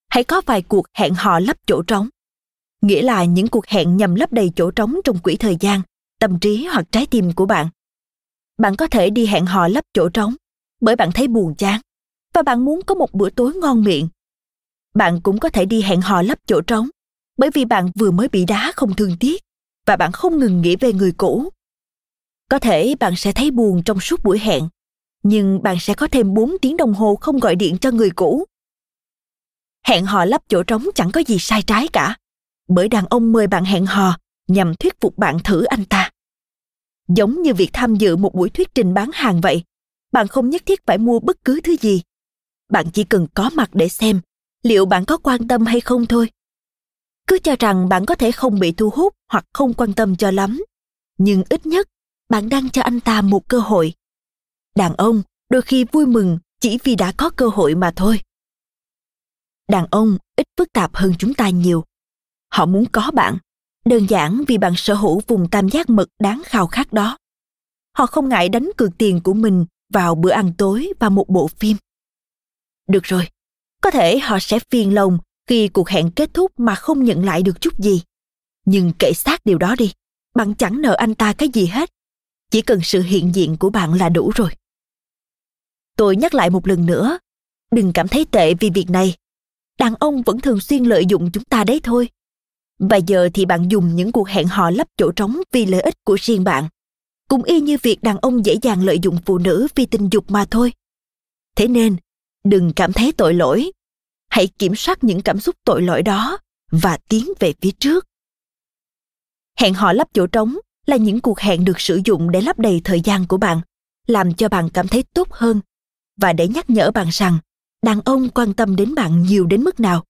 hãy có vài cuộc hẹn hò lấp chỗ trống nghĩa là những cuộc hẹn nhằm lấp đầy chỗ trống trong quỹ thời gian, tâm trí hoặc trái tim của bạn. Bạn có thể đi hẹn hò lấp chỗ trống bởi bạn thấy buồn chán và bạn muốn có một bữa tối ngon miệng. Bạn cũng có thể đi hẹn hò lấp chỗ trống bởi vì bạn vừa mới bị đá không thương tiếc và bạn không ngừng nghĩ về người cũ. Có thể bạn sẽ thấy buồn trong suốt buổi hẹn, nhưng bạn sẽ có thêm 4 tiếng đồng hồ không gọi điện cho người cũ. Hẹn hò lấp chỗ trống chẳng có gì sai trái cả bởi đàn ông mời bạn hẹn hò nhằm thuyết phục bạn thử anh ta. Giống như việc tham dự một buổi thuyết trình bán hàng vậy, bạn không nhất thiết phải mua bất cứ thứ gì. Bạn chỉ cần có mặt để xem liệu bạn có quan tâm hay không thôi. Cứ cho rằng bạn có thể không bị thu hút hoặc không quan tâm cho lắm, nhưng ít nhất bạn đang cho anh ta một cơ hội. Đàn ông đôi khi vui mừng chỉ vì đã có cơ hội mà thôi. Đàn ông ít phức tạp hơn chúng ta nhiều. Họ muốn có bạn, đơn giản vì bạn sở hữu vùng tam giác mật đáng khao khát đó. Họ không ngại đánh cược tiền của mình vào bữa ăn tối và một bộ phim. Được rồi, có thể họ sẽ phiền lòng khi cuộc hẹn kết thúc mà không nhận lại được chút gì. Nhưng kể sát điều đó đi, bạn chẳng nợ anh ta cái gì hết. Chỉ cần sự hiện diện của bạn là đủ rồi. Tôi nhắc lại một lần nữa, đừng cảm thấy tệ vì việc này. Đàn ông vẫn thường xuyên lợi dụng chúng ta đấy thôi. Và giờ thì bạn dùng những cuộc hẹn hò lấp chỗ trống vì lợi ích của riêng bạn. Cũng y như việc đàn ông dễ dàng lợi dụng phụ nữ vì tình dục mà thôi. Thế nên, đừng cảm thấy tội lỗi. Hãy kiểm soát những cảm xúc tội lỗi đó và tiến về phía trước. Hẹn hò lấp chỗ trống là những cuộc hẹn được sử dụng để lấp đầy thời gian của bạn, làm cho bạn cảm thấy tốt hơn và để nhắc nhở bạn rằng đàn ông quan tâm đến bạn nhiều đến mức nào.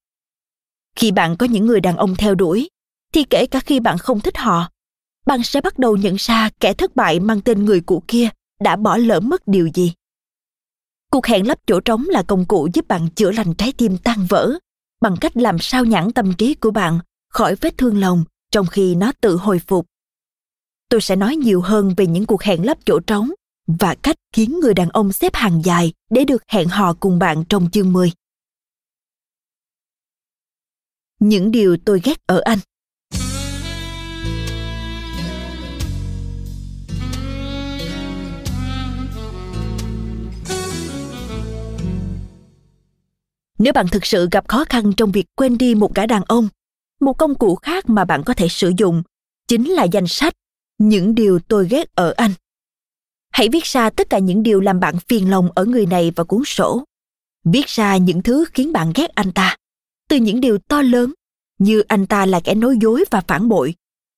Khi bạn có những người đàn ông theo đuổi, thì kể cả khi bạn không thích họ, bạn sẽ bắt đầu nhận ra kẻ thất bại mang tên người cũ kia đã bỏ lỡ mất điều gì. Cuộc hẹn lấp chỗ trống là công cụ giúp bạn chữa lành trái tim tan vỡ bằng cách làm sao nhãn tâm trí của bạn khỏi vết thương lòng trong khi nó tự hồi phục. Tôi sẽ nói nhiều hơn về những cuộc hẹn lấp chỗ trống và cách khiến người đàn ông xếp hàng dài để được hẹn hò cùng bạn trong chương 10. Những điều tôi ghét ở anh Nếu bạn thực sự gặp khó khăn trong việc quên đi một gã đàn ông, một công cụ khác mà bạn có thể sử dụng chính là danh sách những điều tôi ghét ở anh. Hãy viết ra tất cả những điều làm bạn phiền lòng ở người này vào cuốn sổ. Viết ra những thứ khiến bạn ghét anh ta, từ những điều to lớn như anh ta là kẻ nói dối và phản bội,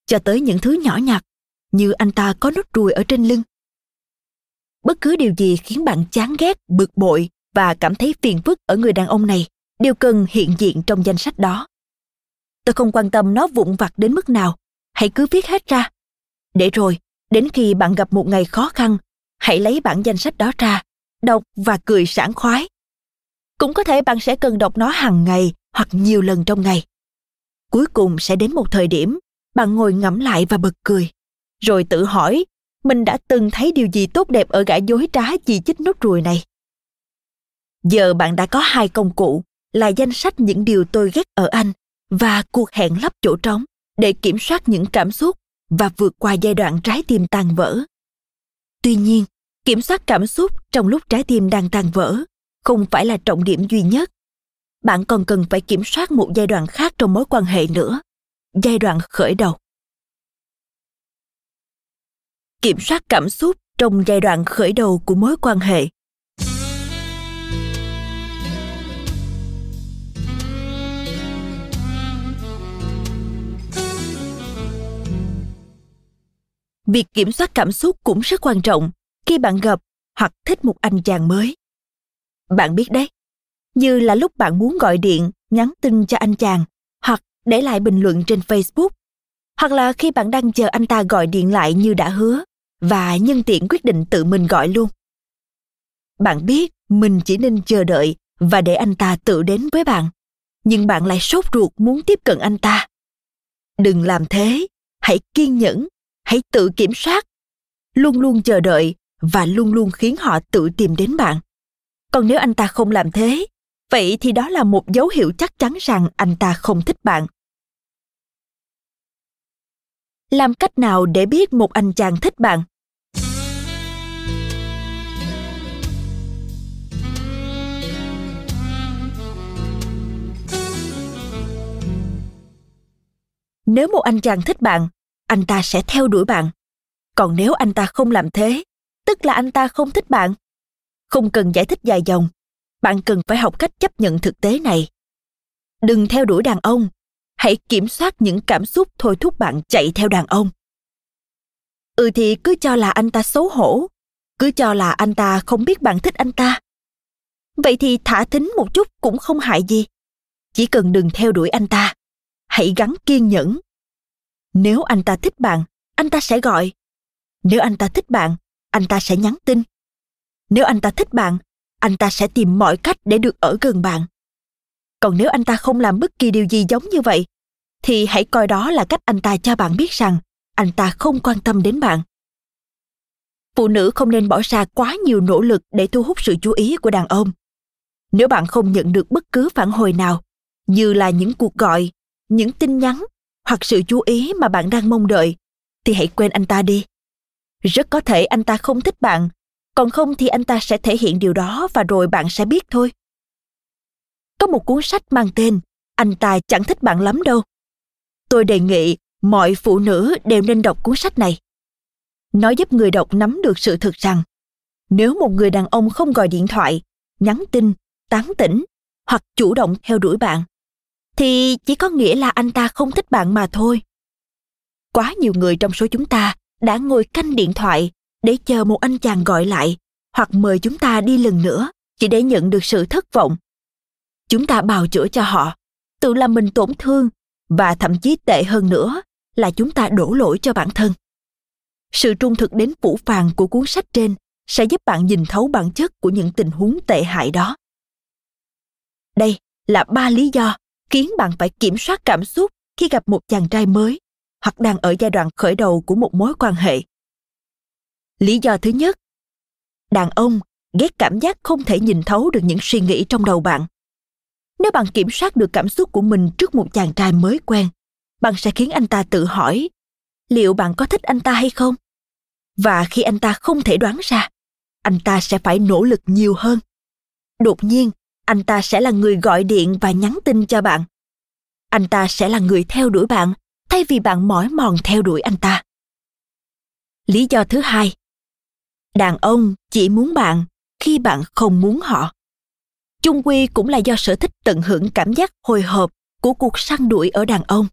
cho tới những thứ nhỏ nhặt như anh ta có nốt ruồi ở trên lưng. Bất cứ điều gì khiến bạn chán ghét, bực bội và cảm thấy phiền phức ở người đàn ông này đều cần hiện diện trong danh sách đó. Tôi không quan tâm nó vụn vặt đến mức nào, hãy cứ viết hết ra. Để rồi, đến khi bạn gặp một ngày khó khăn, hãy lấy bản danh sách đó ra, đọc và cười sảng khoái. Cũng có thể bạn sẽ cần đọc nó hàng ngày hoặc nhiều lần trong ngày. Cuối cùng sẽ đến một thời điểm, bạn ngồi ngẫm lại và bật cười, rồi tự hỏi mình đã từng thấy điều gì tốt đẹp ở gã dối trá chỉ chích nốt ruồi này. Giờ bạn đã có hai công cụ là danh sách những điều tôi ghét ở anh và cuộc hẹn lấp chỗ trống để kiểm soát những cảm xúc và vượt qua giai đoạn trái tim tan vỡ. Tuy nhiên, kiểm soát cảm xúc trong lúc trái tim đang tan vỡ không phải là trọng điểm duy nhất. Bạn còn cần phải kiểm soát một giai đoạn khác trong mối quan hệ nữa, giai đoạn khởi đầu. Kiểm soát cảm xúc trong giai đoạn khởi đầu của mối quan hệ việc kiểm soát cảm xúc cũng rất quan trọng khi bạn gặp hoặc thích một anh chàng mới. Bạn biết đấy, như là lúc bạn muốn gọi điện, nhắn tin cho anh chàng hoặc để lại bình luận trên facebook, hoặc là khi bạn đang chờ anh ta gọi điện lại như đã hứa và nhân tiện quyết định tự mình gọi luôn. Bạn biết mình chỉ nên chờ đợi và để anh ta tự đến với bạn, nhưng bạn lại sốt ruột muốn tiếp cận anh ta. Đừng làm thế, hãy kiên nhẫn hãy tự kiểm soát. Luôn luôn chờ đợi và luôn luôn khiến họ tự tìm đến bạn. Còn nếu anh ta không làm thế, vậy thì đó là một dấu hiệu chắc chắn rằng anh ta không thích bạn. Làm cách nào để biết một anh chàng thích bạn? Nếu một anh chàng thích bạn anh ta sẽ theo đuổi bạn. Còn nếu anh ta không làm thế, tức là anh ta không thích bạn. Không cần giải thích dài dòng, bạn cần phải học cách chấp nhận thực tế này. Đừng theo đuổi đàn ông, hãy kiểm soát những cảm xúc thôi thúc bạn chạy theo đàn ông. Ừ thì cứ cho là anh ta xấu hổ, cứ cho là anh ta không biết bạn thích anh ta. Vậy thì thả thính một chút cũng không hại gì. Chỉ cần đừng theo đuổi anh ta, hãy gắn kiên nhẫn nếu anh ta thích bạn, anh ta sẽ gọi. Nếu anh ta thích bạn, anh ta sẽ nhắn tin. Nếu anh ta thích bạn, anh ta sẽ tìm mọi cách để được ở gần bạn. Còn nếu anh ta không làm bất kỳ điều gì giống như vậy, thì hãy coi đó là cách anh ta cho bạn biết rằng anh ta không quan tâm đến bạn. Phụ nữ không nên bỏ ra quá nhiều nỗ lực để thu hút sự chú ý của đàn ông. Nếu bạn không nhận được bất cứ phản hồi nào, như là những cuộc gọi, những tin nhắn hoặc sự chú ý mà bạn đang mong đợi, thì hãy quên anh ta đi. Rất có thể anh ta không thích bạn, còn không thì anh ta sẽ thể hiện điều đó và rồi bạn sẽ biết thôi. Có một cuốn sách mang tên anh ta chẳng thích bạn lắm đâu. Tôi đề nghị mọi phụ nữ đều nên đọc cuốn sách này. Nó giúp người đọc nắm được sự thực rằng, nếu một người đàn ông không gọi điện thoại, nhắn tin, tán tỉnh hoặc chủ động theo đuổi bạn thì chỉ có nghĩa là anh ta không thích bạn mà thôi. Quá nhiều người trong số chúng ta đã ngồi canh điện thoại để chờ một anh chàng gọi lại hoặc mời chúng ta đi lần nữa chỉ để nhận được sự thất vọng. Chúng ta bào chữa cho họ, tự làm mình tổn thương và thậm chí tệ hơn nữa là chúng ta đổ lỗi cho bản thân. Sự trung thực đến phủ phàng của cuốn sách trên sẽ giúp bạn nhìn thấu bản chất của những tình huống tệ hại đó. Đây là ba lý do khiến bạn phải kiểm soát cảm xúc khi gặp một chàng trai mới hoặc đang ở giai đoạn khởi đầu của một mối quan hệ. Lý do thứ nhất, đàn ông ghét cảm giác không thể nhìn thấu được những suy nghĩ trong đầu bạn. Nếu bạn kiểm soát được cảm xúc của mình trước một chàng trai mới quen, bạn sẽ khiến anh ta tự hỏi liệu bạn có thích anh ta hay không? Và khi anh ta không thể đoán ra, anh ta sẽ phải nỗ lực nhiều hơn. Đột nhiên anh ta sẽ là người gọi điện và nhắn tin cho bạn. Anh ta sẽ là người theo đuổi bạn, thay vì bạn mỏi mòn theo đuổi anh ta. Lý do thứ hai. Đàn ông chỉ muốn bạn khi bạn không muốn họ. Chung quy cũng là do sở thích tận hưởng cảm giác hồi hộp của cuộc săn đuổi ở đàn ông.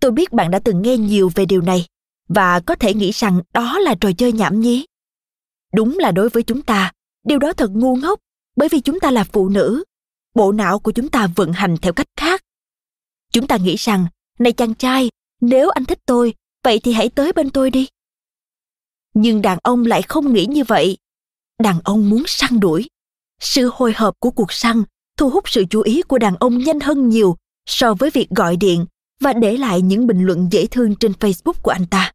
Tôi biết bạn đã từng nghe nhiều về điều này và có thể nghĩ rằng đó là trò chơi nhảm nhí. Đúng là đối với chúng ta, điều đó thật ngu ngốc bởi vì chúng ta là phụ nữ, bộ não của chúng ta vận hành theo cách khác. Chúng ta nghĩ rằng, này chàng trai, nếu anh thích tôi, vậy thì hãy tới bên tôi đi. Nhưng đàn ông lại không nghĩ như vậy. Đàn ông muốn săn đuổi. Sự hồi hộp của cuộc săn thu hút sự chú ý của đàn ông nhanh hơn nhiều so với việc gọi điện và để lại những bình luận dễ thương trên facebook của anh ta.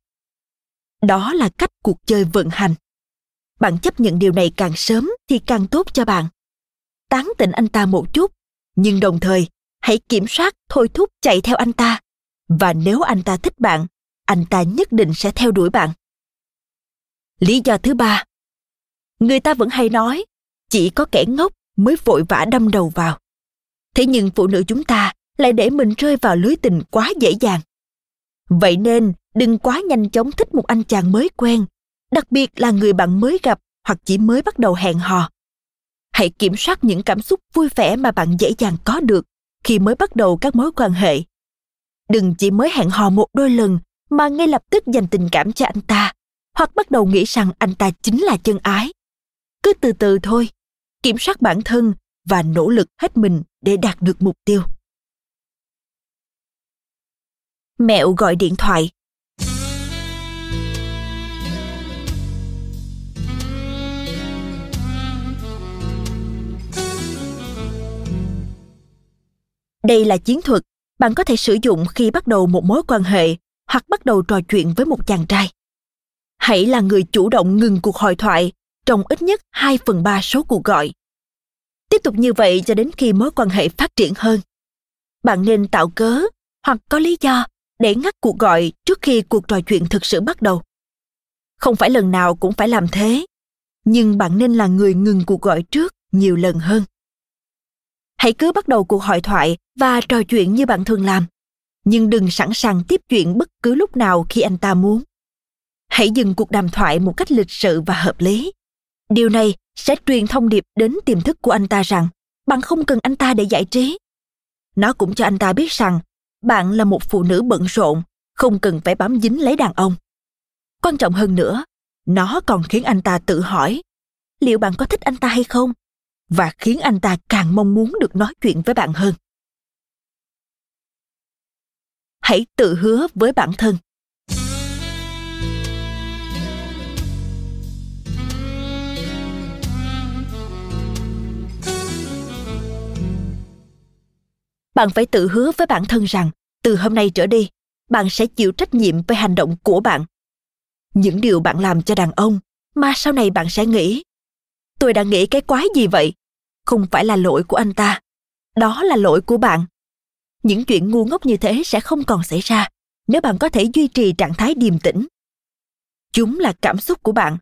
Đó là cách cuộc chơi vận hành bạn chấp nhận điều này càng sớm thì càng tốt cho bạn. Tán tỉnh anh ta một chút, nhưng đồng thời, hãy kiểm soát thôi thúc chạy theo anh ta. Và nếu anh ta thích bạn, anh ta nhất định sẽ theo đuổi bạn. Lý do thứ ba. Người ta vẫn hay nói, chỉ có kẻ ngốc mới vội vã đâm đầu vào. Thế nhưng phụ nữ chúng ta lại để mình rơi vào lưới tình quá dễ dàng. Vậy nên đừng quá nhanh chóng thích một anh chàng mới quen đặc biệt là người bạn mới gặp hoặc chỉ mới bắt đầu hẹn hò. Hãy kiểm soát những cảm xúc vui vẻ mà bạn dễ dàng có được khi mới bắt đầu các mối quan hệ. Đừng chỉ mới hẹn hò một đôi lần mà ngay lập tức dành tình cảm cho anh ta hoặc bắt đầu nghĩ rằng anh ta chính là chân ái. Cứ từ từ thôi, kiểm soát bản thân và nỗ lực hết mình để đạt được mục tiêu. Mẹo gọi điện thoại. Đây là chiến thuật bạn có thể sử dụng khi bắt đầu một mối quan hệ hoặc bắt đầu trò chuyện với một chàng trai hãy là người chủ động ngừng cuộc hội thoại trong ít nhất 2 phần 3 số cuộc gọi. Tiếp tục như vậy cho đến khi mối quan hệ phát triển hơn. Bạn nên tạo cớ hoặc có lý do để ngắt cuộc gọi trước khi cuộc trò chuyện thực sự bắt đầu. Không phải lần nào cũng phải làm thế, nhưng bạn nên là người ngừng cuộc gọi trước nhiều lần hơn. Hãy cứ bắt đầu cuộc hội thoại và trò chuyện như bạn thường làm, nhưng đừng sẵn sàng tiếp chuyện bất cứ lúc nào khi anh ta muốn. Hãy dừng cuộc đàm thoại một cách lịch sự và hợp lý. Điều này sẽ truyền thông điệp đến tiềm thức của anh ta rằng bạn không cần anh ta để giải trí. Nó cũng cho anh ta biết rằng bạn là một phụ nữ bận rộn, không cần phải bám dính lấy đàn ông. Quan trọng hơn nữa, nó còn khiến anh ta tự hỏi liệu bạn có thích anh ta hay không và khiến anh ta càng mong muốn được nói chuyện với bạn hơn. Hãy tự hứa với bản thân. Bạn phải tự hứa với bản thân rằng từ hôm nay trở đi, bạn sẽ chịu trách nhiệm về hành động của bạn. Những điều bạn làm cho đàn ông mà sau này bạn sẽ nghĩ tôi đã nghĩ cái quái gì vậy không phải là lỗi của anh ta. Đó là lỗi của bạn. Những chuyện ngu ngốc như thế sẽ không còn xảy ra nếu bạn có thể duy trì trạng thái điềm tĩnh. Chúng là cảm xúc của bạn.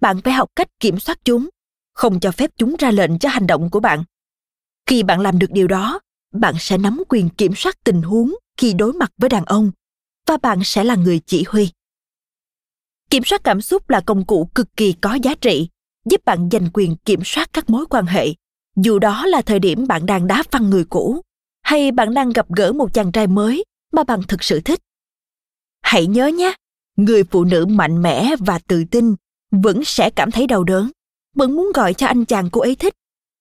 Bạn phải học cách kiểm soát chúng, không cho phép chúng ra lệnh cho hành động của bạn. Khi bạn làm được điều đó, bạn sẽ nắm quyền kiểm soát tình huống khi đối mặt với đàn ông, và bạn sẽ là người chỉ huy. Kiểm soát cảm xúc là công cụ cực kỳ có giá trị, giúp bạn giành quyền kiểm soát các mối quan hệ dù đó là thời điểm bạn đang đá văng người cũ, hay bạn đang gặp gỡ một chàng trai mới mà bạn thực sự thích. Hãy nhớ nhé, người phụ nữ mạnh mẽ và tự tin vẫn sẽ cảm thấy đau đớn, vẫn muốn gọi cho anh chàng cô ấy thích.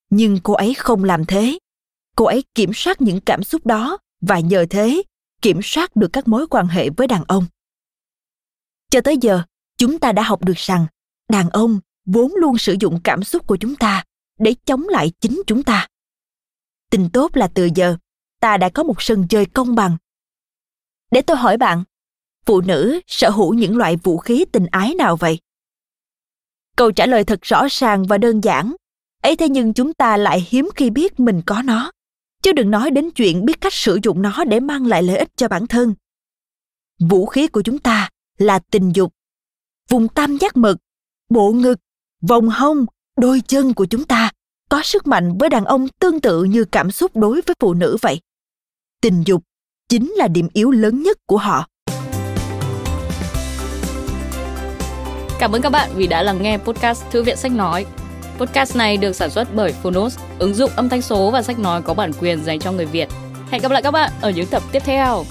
Nhưng cô ấy không làm thế. Cô ấy kiểm soát những cảm xúc đó và nhờ thế kiểm soát được các mối quan hệ với đàn ông. Cho tới giờ, chúng ta đã học được rằng đàn ông vốn luôn sử dụng cảm xúc của chúng ta để chống lại chính chúng ta. Tin tốt là từ giờ, ta đã có một sân chơi công bằng. Để tôi hỏi bạn, phụ nữ sở hữu những loại vũ khí tình ái nào vậy? Câu trả lời thật rõ ràng và đơn giản. Ấy thế nhưng chúng ta lại hiếm khi biết mình có nó. Chứ đừng nói đến chuyện biết cách sử dụng nó để mang lại lợi ích cho bản thân. Vũ khí của chúng ta là tình dục, vùng tam giác mật, bộ ngực, vòng hông, đôi chân của chúng ta có sức mạnh với đàn ông tương tự như cảm xúc đối với phụ nữ vậy tình dục chính là điểm yếu lớn nhất của họ Cảm ơn các bạn vì đã lắng nghe podcast Thư viện Sách Nói. Podcast này được sản xuất bởi Phonos, ứng dụng âm thanh số và sách nói có bản quyền dành cho người Việt. Hẹn gặp lại các bạn ở những tập tiếp theo.